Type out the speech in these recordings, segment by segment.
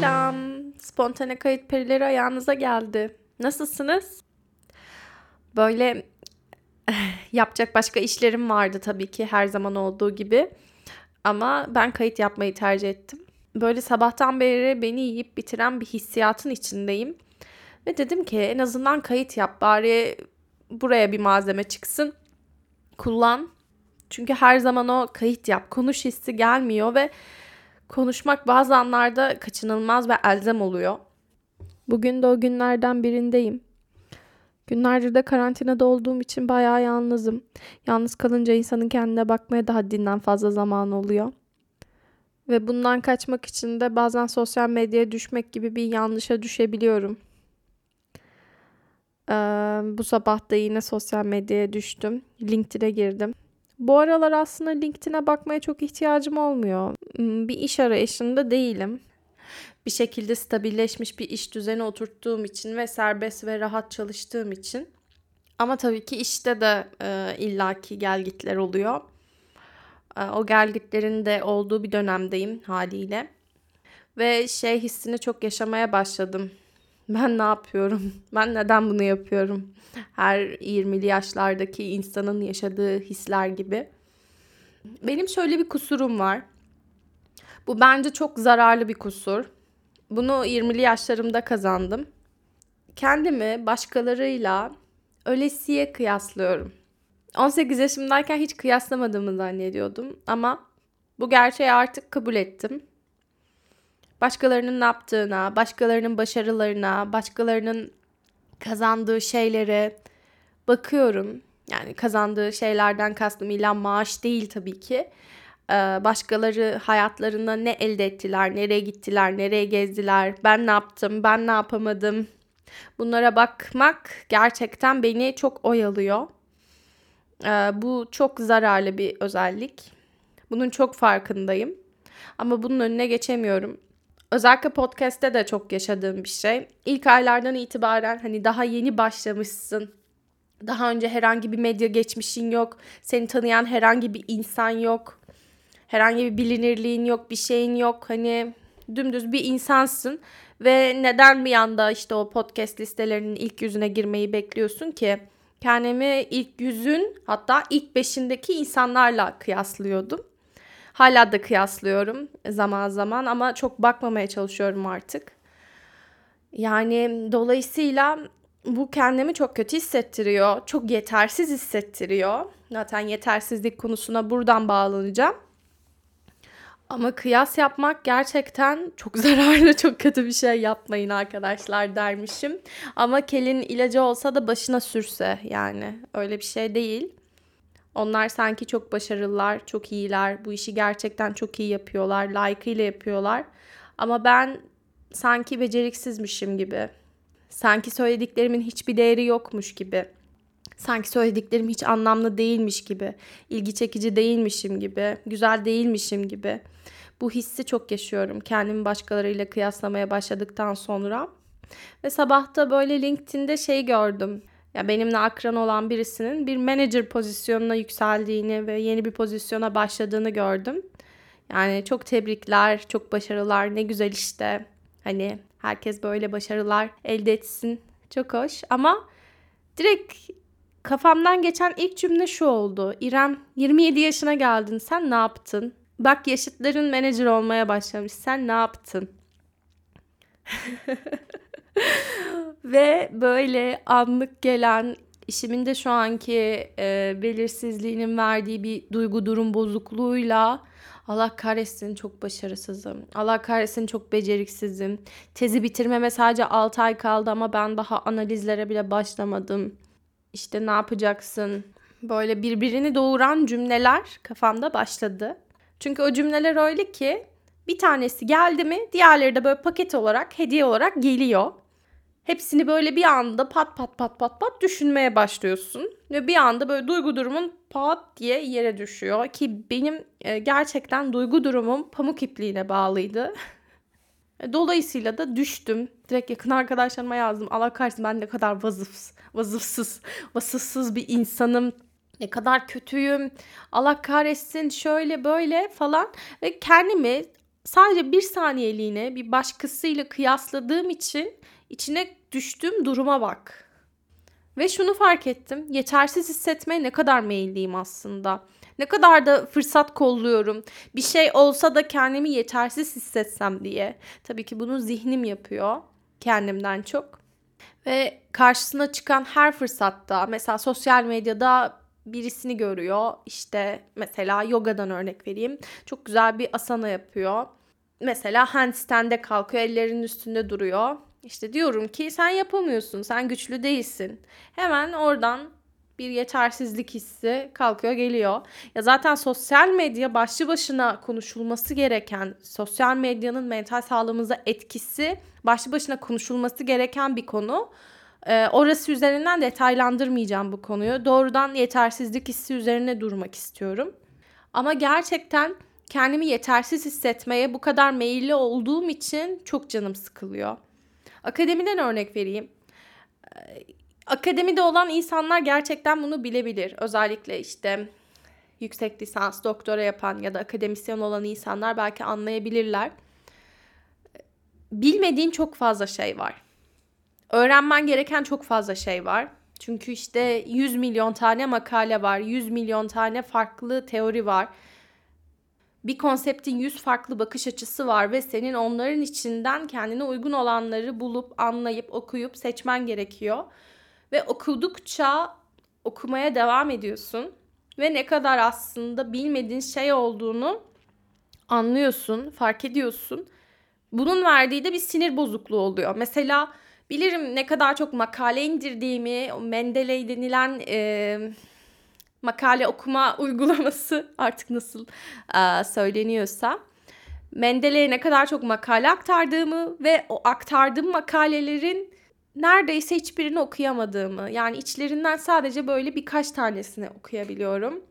Selam. Spontane kayıt perileri ayağınıza geldi. Nasılsınız? Böyle yapacak başka işlerim vardı tabii ki her zaman olduğu gibi. Ama ben kayıt yapmayı tercih ettim. Böyle sabahtan beri beni yiyip bitiren bir hissiyatın içindeyim. Ve dedim ki en azından kayıt yap bari buraya bir malzeme çıksın. Kullan. Çünkü her zaman o kayıt yap, konuş hissi gelmiyor ve konuşmak bazı anlarda kaçınılmaz ve elzem oluyor. Bugün de o günlerden birindeyim. Günlerdir de karantinada olduğum için bayağı yalnızım. Yalnız kalınca insanın kendine bakmaya da haddinden fazla zaman oluyor. Ve bundan kaçmak için de bazen sosyal medyaya düşmek gibi bir yanlışa düşebiliyorum. Ee, bu sabah da yine sosyal medyaya düştüm. LinkedIn'e girdim. Bu aralar aslında LinkedIn'e bakmaya çok ihtiyacım olmuyor. Hmm, bir iş arayışında değilim. Bir şekilde stabilleşmiş bir iş düzeni oturttuğum için ve serbest ve rahat çalıştığım için. Ama tabii ki işte de e, illaki gelgitler oluyor. E, o gelgitlerin de olduğu bir dönemdeyim haliyle. Ve şey hissini çok yaşamaya başladım. Ben ne yapıyorum? Ben neden bunu yapıyorum? Her 20'li yaşlardaki insanın yaşadığı hisler gibi. Benim şöyle bir kusurum var. Bu bence çok zararlı bir kusur. Bunu 20'li yaşlarımda kazandım. Kendimi başkalarıyla ölesiye kıyaslıyorum. 18 yaşımdayken hiç kıyaslamadığımı zannediyordum ama bu gerçeği artık kabul ettim başkalarının yaptığına, başkalarının başarılarına, başkalarının kazandığı şeylere bakıyorum. Yani kazandığı şeylerden kastım illa maaş değil tabii ki. Ee, başkaları hayatlarında ne elde ettiler, nereye gittiler, nereye gezdiler, ben ne yaptım, ben ne yapamadım. Bunlara bakmak gerçekten beni çok oyalıyor. Ee, bu çok zararlı bir özellik. Bunun çok farkındayım. Ama bunun önüne geçemiyorum. Özellikle podcast'te de çok yaşadığım bir şey. İlk aylardan itibaren hani daha yeni başlamışsın. Daha önce herhangi bir medya geçmişin yok. Seni tanıyan herhangi bir insan yok. Herhangi bir bilinirliğin yok, bir şeyin yok. Hani dümdüz bir insansın ve neden bir anda işte o podcast listelerinin ilk yüzüne girmeyi bekliyorsun ki? Kendimi ilk yüzün hatta ilk beşindeki insanlarla kıyaslıyordum. Hala da kıyaslıyorum zaman zaman ama çok bakmamaya çalışıyorum artık. Yani dolayısıyla bu kendimi çok kötü hissettiriyor. Çok yetersiz hissettiriyor. Zaten yetersizlik konusuna buradan bağlanacağım. Ama kıyas yapmak gerçekten çok zararlı, çok kötü bir şey yapmayın arkadaşlar dermişim. Ama kelin ilacı olsa da başına sürse yani öyle bir şey değil. Onlar sanki çok başarılılar, çok iyiler, bu işi gerçekten çok iyi yapıyorlar, layıkıyla yapıyorlar. Ama ben sanki beceriksizmişim gibi. Sanki söylediklerimin hiçbir değeri yokmuş gibi. Sanki söylediklerim hiç anlamlı değilmiş gibi, ilgi çekici değilmişim gibi, güzel değilmişim gibi. Bu hissi çok yaşıyorum kendimi başkalarıyla kıyaslamaya başladıktan sonra. Ve sabahta böyle LinkedIn'de şey gördüm ya benimle akran olan birisinin bir manager pozisyonuna yükseldiğini ve yeni bir pozisyona başladığını gördüm. Yani çok tebrikler, çok başarılar, ne güzel işte. Hani herkes böyle başarılar elde etsin. Çok hoş ama direkt kafamdan geçen ilk cümle şu oldu. İrem 27 yaşına geldin sen ne yaptın? Bak yaşıtların menajer olmaya başlamış sen ne yaptın? Ve böyle anlık gelen işimin de şu anki e, belirsizliğinin verdiği bir duygu durum bozukluğuyla Allah kahretsin çok başarısızım. Allah kahretsin çok beceriksizim. Tezi bitirmeme sadece 6 ay kaldı ama ben daha analizlere bile başlamadım. İşte ne yapacaksın? Böyle birbirini doğuran cümleler kafamda başladı. Çünkü o cümleler öyle ki bir tanesi geldi mi diğerleri de böyle paket olarak, hediye olarak geliyor. Hepsini böyle bir anda pat pat pat pat pat düşünmeye başlıyorsun. Ve bir anda böyle duygu durumun pat diye yere düşüyor. Ki benim e, gerçekten duygu durumum pamuk ipliğine bağlıydı. E, dolayısıyla da düştüm. Direkt yakın arkadaşlarıma yazdım. Allah kahretsin ben ne kadar vazıfsız, vazıfsız, vasıfsız bir insanım. Ne kadar kötüyüm. Allah kahretsin şöyle böyle falan. Ve kendimi sadece bir saniyeliğine bir başkasıyla kıyasladığım için içine düştüğüm duruma bak. Ve şunu fark ettim. Yetersiz hissetmeye ne kadar meyilliyim aslında. Ne kadar da fırsat kolluyorum. Bir şey olsa da kendimi yetersiz hissetsem diye. Tabii ki bunu zihnim yapıyor kendimden çok. Ve karşısına çıkan her fırsatta mesela sosyal medyada birisini görüyor. İşte mesela yogadan örnek vereyim. Çok güzel bir asana yapıyor. Mesela handstand'e kalkıyor, ellerinin üstünde duruyor. İşte diyorum ki sen yapamıyorsun, sen güçlü değilsin. Hemen oradan bir yetersizlik hissi kalkıyor geliyor. Ya zaten sosyal medya başlı başına konuşulması gereken, sosyal medyanın mental sağlığımıza etkisi başlı başına konuşulması gereken bir konu. Ee, orası üzerinden detaylandırmayacağım bu konuyu. Doğrudan yetersizlik hissi üzerine durmak istiyorum. Ama gerçekten kendimi yetersiz hissetmeye bu kadar meyilli olduğum için çok canım sıkılıyor. Akademiden örnek vereyim. Ee, akademide olan insanlar gerçekten bunu bilebilir. Özellikle işte yüksek lisans, doktora yapan ya da akademisyen olan insanlar belki anlayabilirler. Bilmediğin çok fazla şey var. Öğrenmen gereken çok fazla şey var. Çünkü işte 100 milyon tane makale var, 100 milyon tane farklı teori var. Bir konseptin 100 farklı bakış açısı var ve senin onların içinden kendine uygun olanları bulup, anlayıp, okuyup seçmen gerekiyor. Ve okudukça okumaya devam ediyorsun ve ne kadar aslında bilmediğin şey olduğunu anlıyorsun, fark ediyorsun. Bunun verdiği de bir sinir bozukluğu oluyor. Mesela bilirim ne kadar çok makale indirdiğimi, Mendeley denilen e, makale okuma uygulaması artık nasıl e, söyleniyorsa. Mendeley'e ne kadar çok makale aktardığımı ve o aktardığım makalelerin neredeyse hiçbirini okuyamadığımı yani içlerinden sadece böyle birkaç tanesini okuyabiliyorum.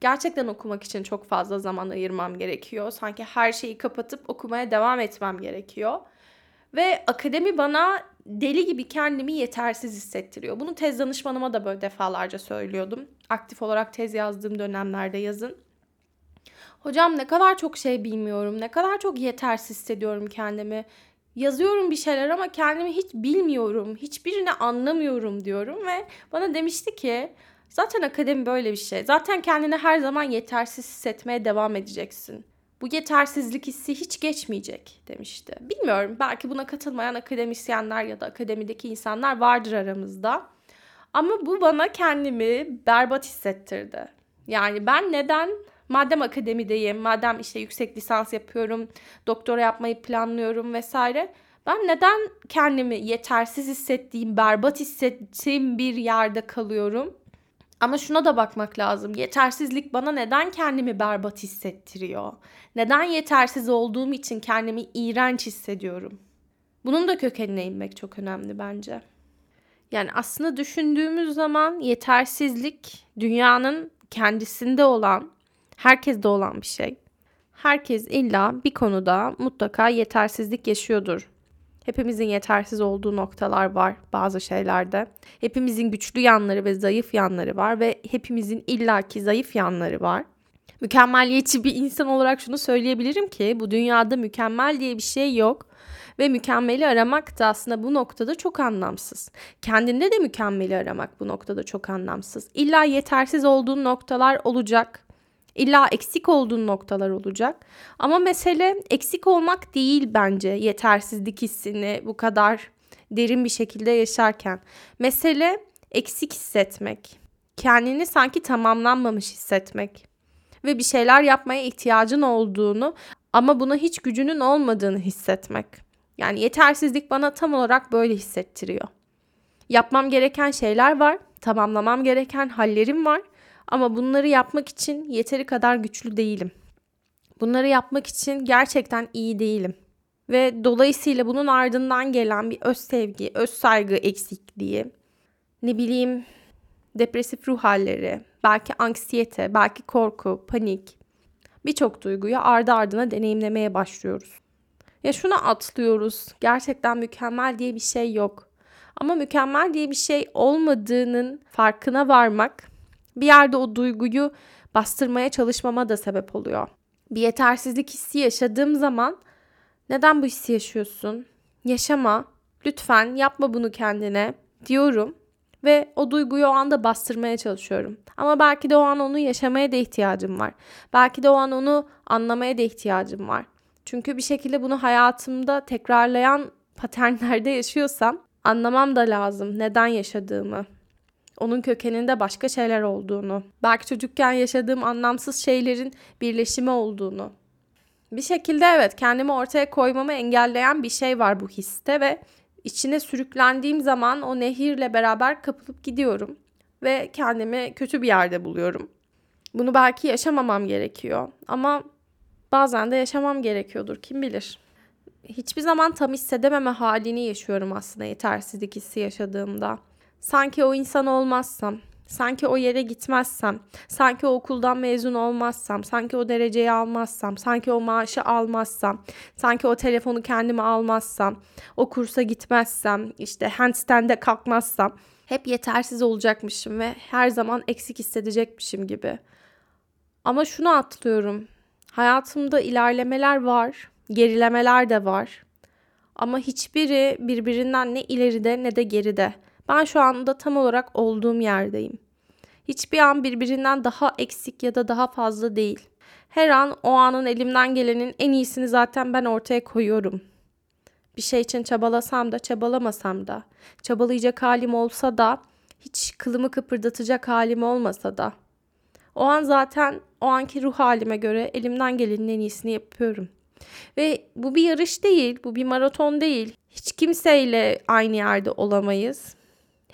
Gerçekten okumak için çok fazla zaman ayırmam gerekiyor. Sanki her şeyi kapatıp okumaya devam etmem gerekiyor. Ve akademi bana deli gibi kendimi yetersiz hissettiriyor. Bunu tez danışmanıma da böyle defalarca söylüyordum. Aktif olarak tez yazdığım dönemlerde yazın. Hocam ne kadar çok şey bilmiyorum, ne kadar çok yetersiz hissediyorum kendimi yazıyorum bir şeyler ama kendimi hiç bilmiyorum, hiçbirini anlamıyorum diyorum ve bana demişti ki zaten akademi böyle bir şey. Zaten kendini her zaman yetersiz hissetmeye devam edeceksin. Bu yetersizlik hissi hiç geçmeyecek demişti. Bilmiyorum belki buna katılmayan akademisyenler ya da akademideki insanlar vardır aramızda. Ama bu bana kendimi berbat hissettirdi. Yani ben neden Madem akademideyim, madem işte yüksek lisans yapıyorum, doktora yapmayı planlıyorum vesaire. Ben neden kendimi yetersiz hissettiğim, berbat hissettiğim bir yerde kalıyorum? Ama şuna da bakmak lazım. Yetersizlik bana neden kendimi berbat hissettiriyor? Neden yetersiz olduğum için kendimi iğrenç hissediyorum? Bunun da kökenine inmek çok önemli bence. Yani aslında düşündüğümüz zaman yetersizlik dünyanın kendisinde olan herkeste olan bir şey. Herkes illa bir konuda mutlaka yetersizlik yaşıyordur. Hepimizin yetersiz olduğu noktalar var bazı şeylerde. Hepimizin güçlü yanları ve zayıf yanları var ve hepimizin illaki zayıf yanları var. Mükemmeliyetçi bir insan olarak şunu söyleyebilirim ki bu dünyada mükemmel diye bir şey yok ve mükemmeli aramak da aslında bu noktada çok anlamsız. Kendinde de mükemmeli aramak bu noktada çok anlamsız. İlla yetersiz olduğun noktalar olacak İlla eksik olduğun noktalar olacak. Ama mesele eksik olmak değil bence yetersizlik hissini bu kadar derin bir şekilde yaşarken. Mesele eksik hissetmek. Kendini sanki tamamlanmamış hissetmek. Ve bir şeyler yapmaya ihtiyacın olduğunu ama buna hiç gücünün olmadığını hissetmek. Yani yetersizlik bana tam olarak böyle hissettiriyor. Yapmam gereken şeyler var, tamamlamam gereken hallerim var ama bunları yapmak için yeteri kadar güçlü değilim. Bunları yapmak için gerçekten iyi değilim. Ve dolayısıyla bunun ardından gelen bir öz sevgi, öz saygı eksikliği, ne bileyim depresif ruh halleri, belki anksiyete, belki korku, panik, birçok duyguyu ardı ardına deneyimlemeye başlıyoruz. Ya şuna atlıyoruz. Gerçekten mükemmel diye bir şey yok. Ama mükemmel diye bir şey olmadığının farkına varmak bir yerde o duyguyu bastırmaya çalışmama da sebep oluyor. Bir yetersizlik hissi yaşadığım zaman Neden bu hissi yaşıyorsun? Yaşama. Lütfen yapma bunu kendine diyorum ve o duyguyu o anda bastırmaya çalışıyorum. Ama belki de o an onu yaşamaya da ihtiyacım var. Belki de o an onu anlamaya da ihtiyacım var. Çünkü bir şekilde bunu hayatımda tekrarlayan paternlerde yaşıyorsam anlamam da lazım neden yaşadığımı. Onun kökeninde başka şeyler olduğunu, belki çocukken yaşadığım anlamsız şeylerin birleşimi olduğunu. Bir şekilde evet kendimi ortaya koymamı engelleyen bir şey var bu histe ve içine sürüklendiğim zaman o nehirle beraber kapılıp gidiyorum ve kendimi kötü bir yerde buluyorum. Bunu belki yaşamamam gerekiyor ama bazen de yaşamam gerekiyordur kim bilir. Hiçbir zaman tam hissedememe halini yaşıyorum aslında yetersizlik hissi yaşadığımda. Sanki o insan olmazsam, sanki o yere gitmezsem, sanki o okuldan mezun olmazsam, sanki o dereceyi almazsam, sanki o maaşı almazsam, sanki o telefonu kendime almazsam, o kursa gitmezsem, işte handstand'e kalkmazsam hep yetersiz olacakmışım ve her zaman eksik hissedecekmişim gibi. Ama şunu atlıyorum. Hayatımda ilerlemeler var, gerilemeler de var. Ama hiçbiri birbirinden ne ileride ne de geride. Ben şu anda tam olarak olduğum yerdeyim. Hiçbir an birbirinden daha eksik ya da daha fazla değil. Her an o anın elimden gelenin en iyisini zaten ben ortaya koyuyorum. Bir şey için çabalasam da çabalamasam da, çabalayacak halim olsa da, hiç kılımı kıpırdatacak halim olmasa da. O an zaten o anki ruh halime göre elimden gelenin en iyisini yapıyorum. Ve bu bir yarış değil, bu bir maraton değil. Hiç kimseyle aynı yerde olamayız.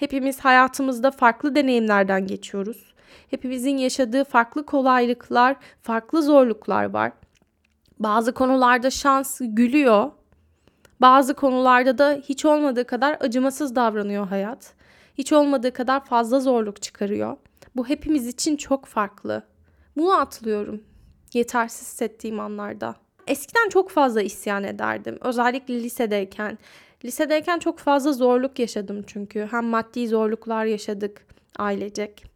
Hepimiz hayatımızda farklı deneyimlerden geçiyoruz. Hepimizin yaşadığı farklı kolaylıklar, farklı zorluklar var. Bazı konularda şans gülüyor. Bazı konularda da hiç olmadığı kadar acımasız davranıyor hayat. Hiç olmadığı kadar fazla zorluk çıkarıyor. Bu hepimiz için çok farklı. Bunu atlıyorum yetersiz hissettiğim anlarda. Eskiden çok fazla isyan ederdim. Özellikle lisedeyken. Lisedeyken çok fazla zorluk yaşadım çünkü. Hem maddi zorluklar yaşadık ailecek.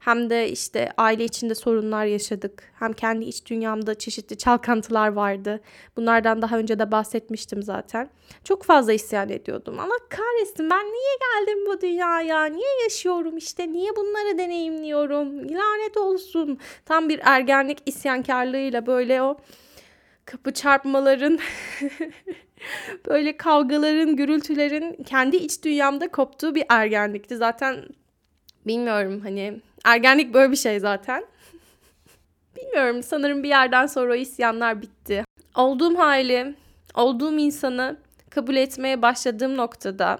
Hem de işte aile içinde sorunlar yaşadık. Hem kendi iç dünyamda çeşitli çalkantılar vardı. Bunlardan daha önce de bahsetmiştim zaten. Çok fazla isyan ediyordum. Allah kahretsin ben niye geldim bu dünyaya? Niye yaşıyorum işte? Niye bunları deneyimliyorum? Lanet olsun. Tam bir ergenlik isyankarlığıyla böyle o kapı çarpmaların böyle kavgaların, gürültülerin kendi iç dünyamda koptuğu bir ergenlikti. Zaten bilmiyorum hani ergenlik böyle bir şey zaten. bilmiyorum sanırım bir yerden sonra o isyanlar bitti. Olduğum hali, olduğum insanı kabul etmeye başladığım noktada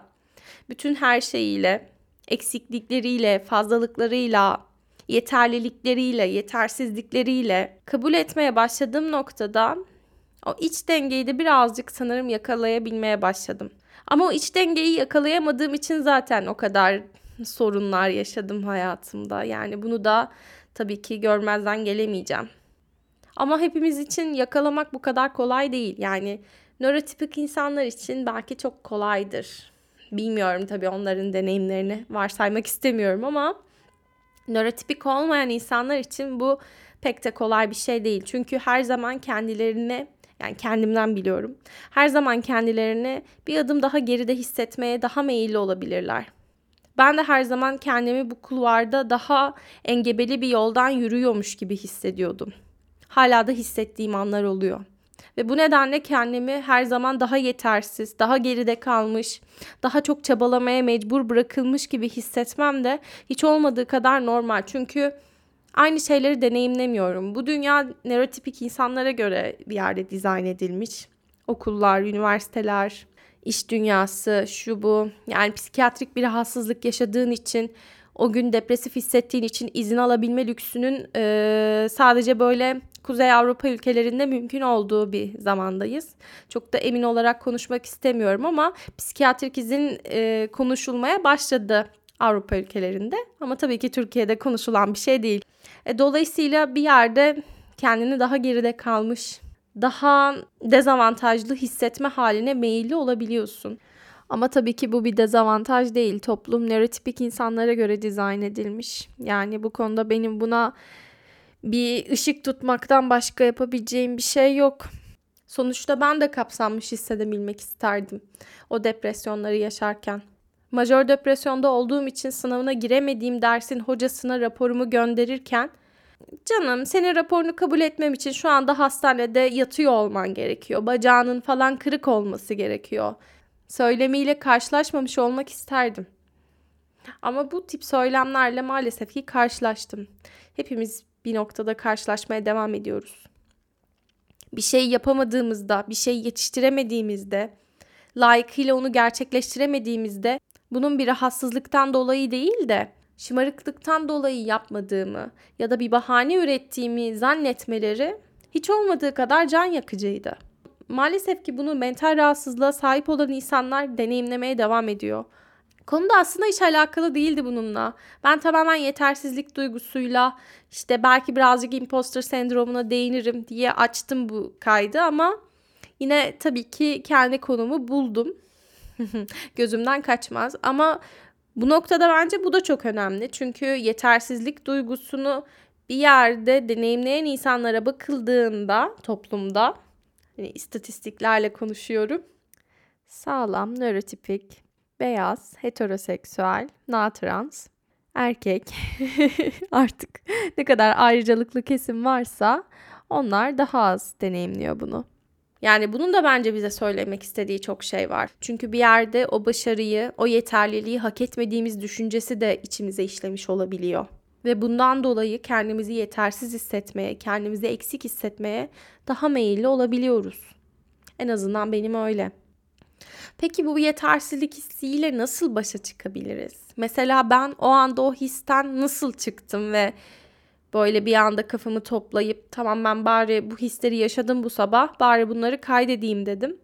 bütün her şeyiyle, eksiklikleriyle, fazlalıklarıyla, yeterlilikleriyle, yetersizlikleriyle kabul etmeye başladığım noktada o iç dengeyi de birazcık sanırım yakalayabilmeye başladım. Ama o iç dengeyi yakalayamadığım için zaten o kadar sorunlar yaşadım hayatımda. Yani bunu da tabii ki görmezden gelemeyeceğim. Ama hepimiz için yakalamak bu kadar kolay değil. Yani nörotipik insanlar için belki çok kolaydır. Bilmiyorum tabii onların deneyimlerini varsaymak istemiyorum ama nörotipik olmayan insanlar için bu pek de kolay bir şey değil. Çünkü her zaman kendilerini yani kendimden biliyorum. Her zaman kendilerini bir adım daha geride hissetmeye daha meyilli olabilirler. Ben de her zaman kendimi bu kulvarda daha engebeli bir yoldan yürüyormuş gibi hissediyordum. Hala da hissettiğim anlar oluyor. Ve bu nedenle kendimi her zaman daha yetersiz, daha geride kalmış, daha çok çabalamaya mecbur bırakılmış gibi hissetmem de hiç olmadığı kadar normal. Çünkü aynı şeyleri deneyimlemiyorum. Bu dünya nörotipik insanlara göre bir yerde dizayn edilmiş. Okullar, üniversiteler, iş dünyası, şu bu. Yani psikiyatrik bir rahatsızlık yaşadığın için, o gün depresif hissettiğin için izin alabilme lüksünün e, sadece böyle Kuzey Avrupa ülkelerinde mümkün olduğu bir zamandayız. Çok da emin olarak konuşmak istemiyorum ama psikiyatrik izin e, konuşulmaya başladı Avrupa ülkelerinde. Ama tabii ki Türkiye'de konuşulan bir şey değil. E, dolayısıyla bir yerde kendini daha geride kalmış, daha dezavantajlı hissetme haline meyilli olabiliyorsun. Ama tabii ki bu bir dezavantaj değil. Toplum nörotipik insanlara göre dizayn edilmiş. Yani bu konuda benim buna bir ışık tutmaktan başka yapabileceğim bir şey yok. Sonuçta ben de kapsanmış hissedebilmek isterdim o depresyonları yaşarken. Majör depresyonda olduğum için sınavına giremediğim dersin hocasına raporumu gönderirken canım senin raporunu kabul etmem için şu anda hastanede yatıyor olman gerekiyor. Bacağının falan kırık olması gerekiyor. Söylemiyle karşılaşmamış olmak isterdim. Ama bu tip söylemlerle maalesef ki karşılaştım. Hepimiz bir noktada karşılaşmaya devam ediyoruz. Bir şey yapamadığımızda, bir şey yetiştiremediğimizde, layıkıyla onu gerçekleştiremediğimizde bunun bir rahatsızlıktan dolayı değil de şımarıklıktan dolayı yapmadığımı ya da bir bahane ürettiğimi zannetmeleri hiç olmadığı kadar can yakıcıydı. Maalesef ki bunu mental rahatsızlığa sahip olan insanlar deneyimlemeye devam ediyor. Konu da aslında hiç alakalı değildi bununla. Ben tamamen yetersizlik duygusuyla işte belki birazcık imposter sendromuna değinirim diye açtım bu kaydı ama yine tabii ki kendi konumu buldum. Gözümden kaçmaz ama bu noktada bence bu da çok önemli. Çünkü yetersizlik duygusunu bir yerde deneyimleyen insanlara bakıldığında toplumda hani istatistiklerle konuşuyorum. Sağlam, nörotipik, beyaz, heteroseksüel, natrans, erkek artık ne kadar ayrıcalıklı kesim varsa onlar daha az deneyimliyor bunu. Yani bunun da bence bize söylemek istediği çok şey var. Çünkü bir yerde o başarıyı, o yeterliliği hak etmediğimiz düşüncesi de içimize işlemiş olabiliyor. Ve bundan dolayı kendimizi yetersiz hissetmeye, kendimizi eksik hissetmeye daha meyilli olabiliyoruz. En azından benim öyle. Peki bu yetersizlik hissiyle nasıl başa çıkabiliriz? Mesela ben o anda o histen nasıl çıktım ve böyle bir anda kafamı toplayıp tamam ben bari bu hisleri yaşadım bu sabah bari bunları kaydedeyim dedim.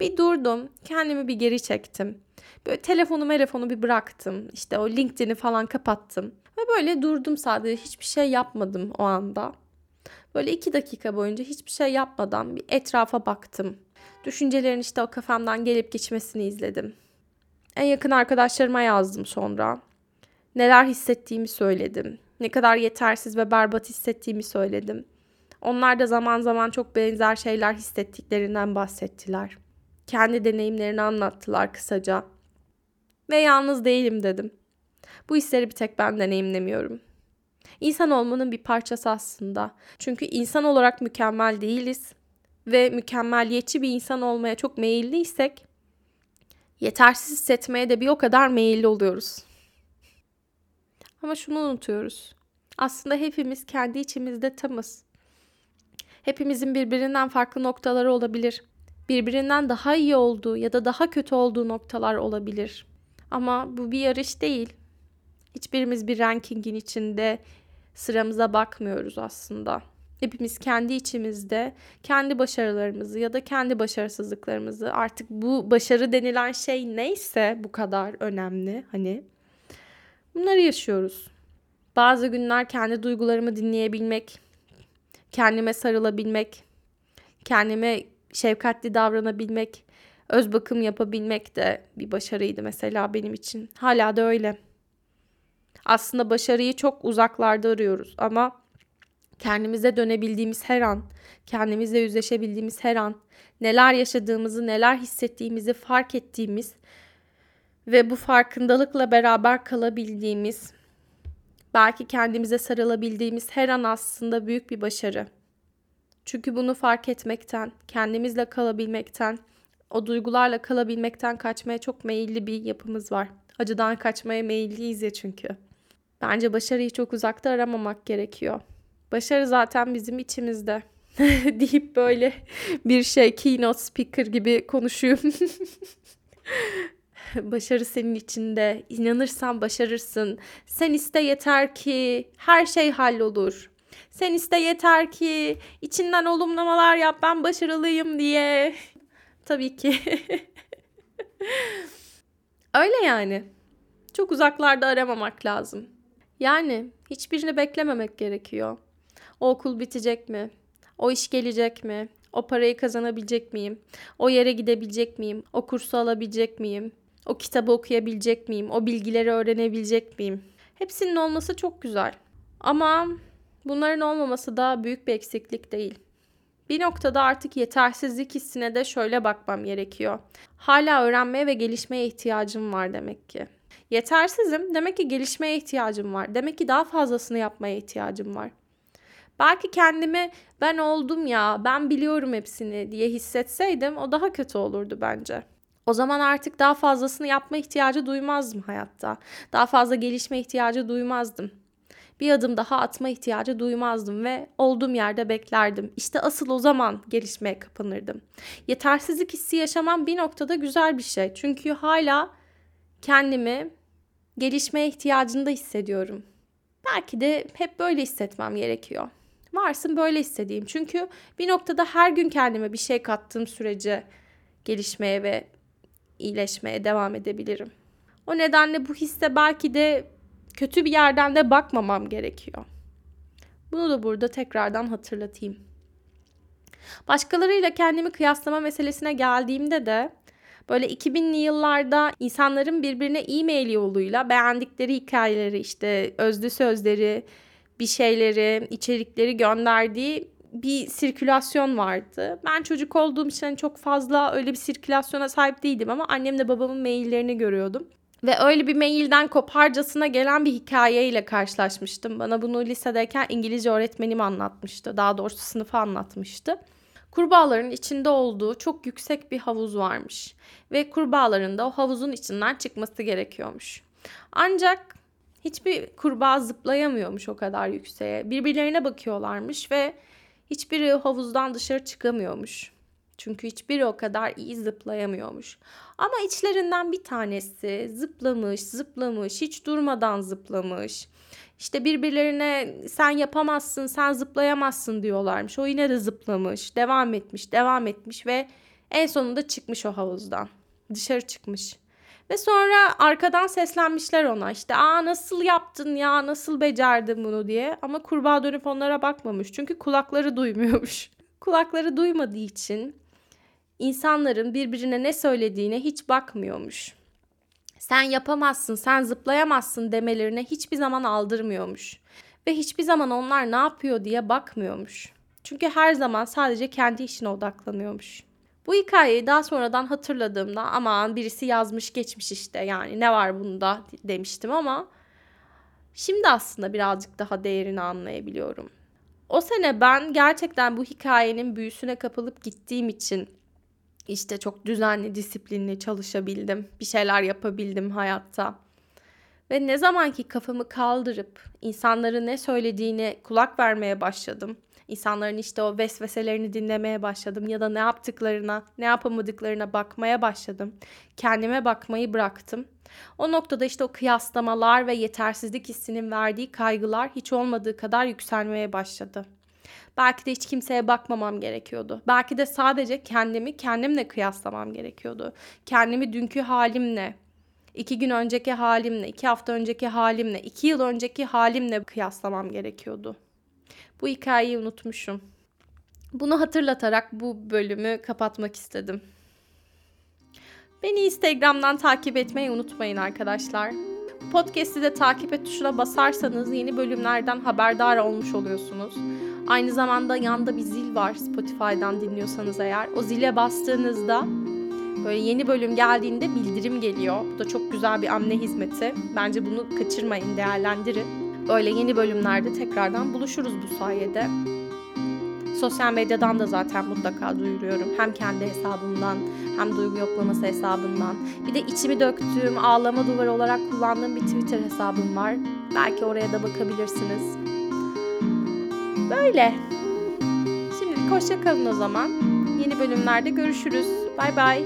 Bir durdum, kendimi bir geri çektim. Böyle telefonu telefonu bir bıraktım. İşte o LinkedIn'i falan kapattım. Ve böyle durdum sadece hiçbir şey yapmadım o anda. Böyle iki dakika boyunca hiçbir şey yapmadan bir etrafa baktım. Düşüncelerin işte o kafamdan gelip geçmesini izledim. En yakın arkadaşlarıma yazdım sonra. Neler hissettiğimi söyledim. Ne kadar yetersiz ve berbat hissettiğimi söyledim. Onlar da zaman zaman çok benzer şeyler hissettiklerinden bahsettiler. Kendi deneyimlerini anlattılar kısaca. Ve yalnız değilim dedim. Bu hisleri bir tek ben deneyimlemiyorum. İnsan olmanın bir parçası aslında. Çünkü insan olarak mükemmel değiliz ve mükemmeliyetçi bir insan olmaya çok meyilliysek yetersiz hissetmeye de bir o kadar meyilli oluyoruz. Ama şunu unutuyoruz. Aslında hepimiz kendi içimizde tamız. Hepimizin birbirinden farklı noktaları olabilir. Birbirinden daha iyi olduğu ya da daha kötü olduğu noktalar olabilir. Ama bu bir yarış değil. Hiçbirimiz bir rankingin içinde sıramıza bakmıyoruz aslında. Hepimiz kendi içimizde kendi başarılarımızı ya da kendi başarısızlıklarımızı artık bu başarı denilen şey neyse bu kadar önemli hani bunları yaşıyoruz. Bazı günler kendi duygularımı dinleyebilmek, kendime sarılabilmek, kendime şefkatli davranabilmek, öz bakım yapabilmek de bir başarıydı mesela benim için. Hala da öyle. Aslında başarıyı çok uzaklarda arıyoruz ama kendimize dönebildiğimiz her an, kendimizle yüzleşebildiğimiz her an, neler yaşadığımızı, neler hissettiğimizi fark ettiğimiz ve bu farkındalıkla beraber kalabildiğimiz, belki kendimize sarılabildiğimiz her an aslında büyük bir başarı. Çünkü bunu fark etmekten, kendimizle kalabilmekten, o duygularla kalabilmekten kaçmaya çok meyilli bir yapımız var. Acıdan kaçmaya meyilliyiz ya çünkü. Bence başarıyı çok uzakta aramamak gerekiyor. Başarı zaten bizim içimizde. deyip böyle bir şey keynote speaker gibi konuşuyorum. Başarı senin içinde. İnanırsan başarırsın. Sen iste yeter ki her şey hallolur. Sen iste yeter ki içinden olumlamalar yap ben başarılıyım diye. Tabii ki. Öyle yani. Çok uzaklarda aramamak lazım. Yani hiçbirini beklememek gerekiyor. O okul bitecek mi? O iş gelecek mi? O parayı kazanabilecek miyim? O yere gidebilecek miyim? O kursu alabilecek miyim? O kitabı okuyabilecek miyim? O bilgileri öğrenebilecek miyim? Hepsinin olması çok güzel. Ama bunların olmaması da büyük bir eksiklik değil. Bir noktada artık yetersizlik hissine de şöyle bakmam gerekiyor. Hala öğrenmeye ve gelişmeye ihtiyacım var demek ki. Yetersizim demek ki gelişmeye ihtiyacım var. Demek ki daha fazlasını yapmaya ihtiyacım var. Belki kendimi ben oldum ya, ben biliyorum hepsini diye hissetseydim o daha kötü olurdu bence. O zaman artık daha fazlasını yapma ihtiyacı duymazdım hayatta. Daha fazla gelişme ihtiyacı duymazdım. Bir adım daha atma ihtiyacı duymazdım ve olduğum yerde beklerdim. İşte asıl o zaman gelişmeye kapanırdım. Yetersizlik hissi yaşamam bir noktada güzel bir şey. Çünkü hala kendimi gelişmeye ihtiyacında hissediyorum. Belki de hep böyle hissetmem gerekiyor. Varsın böyle istediğim. Çünkü bir noktada her gün kendime bir şey kattığım sürece gelişmeye ve iyileşmeye devam edebilirim. O nedenle bu hisse belki de kötü bir yerden de bakmamam gerekiyor. Bunu da burada tekrardan hatırlatayım. Başkalarıyla kendimi kıyaslama meselesine geldiğimde de böyle 2000'li yıllarda insanların birbirine e-mail yoluyla beğendikleri hikayeleri işte özlü sözleri, bir şeyleri, içerikleri gönderdiği bir sirkülasyon vardı. Ben çocuk olduğum için hani çok fazla öyle bir sirkülasyona sahip değildim ama annemle babamın maillerini görüyordum. Ve öyle bir mailden koparcasına gelen bir hikayeyle karşılaşmıştım. Bana bunu lisedeyken İngilizce öğretmenim anlatmıştı. Daha doğrusu sınıfa anlatmıştı. Kurbağaların içinde olduğu çok yüksek bir havuz varmış. Ve kurbağaların da o havuzun içinden çıkması gerekiyormuş. Ancak hiçbir kurbağa zıplayamıyormuş o kadar yükseğe. Birbirlerine bakıyorlarmış ve hiçbiri havuzdan dışarı çıkamıyormuş. Çünkü hiçbiri o kadar iyi zıplayamıyormuş. Ama içlerinden bir tanesi zıplamış, zıplamış, hiç durmadan zıplamış. İşte birbirlerine sen yapamazsın, sen zıplayamazsın diyorlarmış. O yine de zıplamış, devam etmiş, devam etmiş ve en sonunda çıkmış o havuzdan. Dışarı çıkmış. Ve sonra arkadan seslenmişler ona işte aa nasıl yaptın ya nasıl becerdin bunu diye. Ama kurbağa dönüp onlara bakmamış çünkü kulakları duymuyormuş. kulakları duymadığı için insanların birbirine ne söylediğine hiç bakmıyormuş. Sen yapamazsın, sen zıplayamazsın demelerine hiçbir zaman aldırmıyormuş. Ve hiçbir zaman onlar ne yapıyor diye bakmıyormuş. Çünkü her zaman sadece kendi işine odaklanıyormuş. Bu hikayeyi daha sonradan hatırladığımda aman birisi yazmış geçmiş işte yani ne var bunda demiştim ama şimdi aslında birazcık daha değerini anlayabiliyorum. O sene ben gerçekten bu hikayenin büyüsüne kapılıp gittiğim için işte çok düzenli, disiplinli çalışabildim. Bir şeyler yapabildim hayatta. Ve ne zamanki kafamı kaldırıp insanların ne söylediğine kulak vermeye başladım. İnsanların işte o vesveselerini dinlemeye başladım ya da ne yaptıklarına, ne yapamadıklarına bakmaya başladım. Kendime bakmayı bıraktım. O noktada işte o kıyaslamalar ve yetersizlik hissinin verdiği kaygılar hiç olmadığı kadar yükselmeye başladı. Belki de hiç kimseye bakmamam gerekiyordu. Belki de sadece kendimi kendimle kıyaslamam gerekiyordu. Kendimi dünkü halimle, iki gün önceki halimle, iki hafta önceki halimle, iki yıl önceki halimle kıyaslamam gerekiyordu. Bu hikayeyi unutmuşum. Bunu hatırlatarak bu bölümü kapatmak istedim. Beni Instagram'dan takip etmeyi unutmayın arkadaşlar. Podcast'i de takip et tuşuna basarsanız yeni bölümlerden haberdar olmuş oluyorsunuz. Aynı zamanda yanda bir zil var Spotify'dan dinliyorsanız eğer. O zile bastığınızda böyle yeni bölüm geldiğinde bildirim geliyor. Bu da çok güzel bir anne hizmeti. Bence bunu kaçırmayın, değerlendirin. Böyle yeni bölümlerde tekrardan buluşuruz bu sayede. Sosyal medyadan da zaten mutlaka duyuruyorum. Hem kendi hesabımdan hem duygu yoklaması hesabından. Bir de içimi döktüğüm ağlama duvarı olarak kullandığım bir Twitter hesabım var. Belki oraya da bakabilirsiniz. Böyle. Şimdilik hoşça kalın o zaman. Yeni bölümlerde görüşürüz. Bay bay.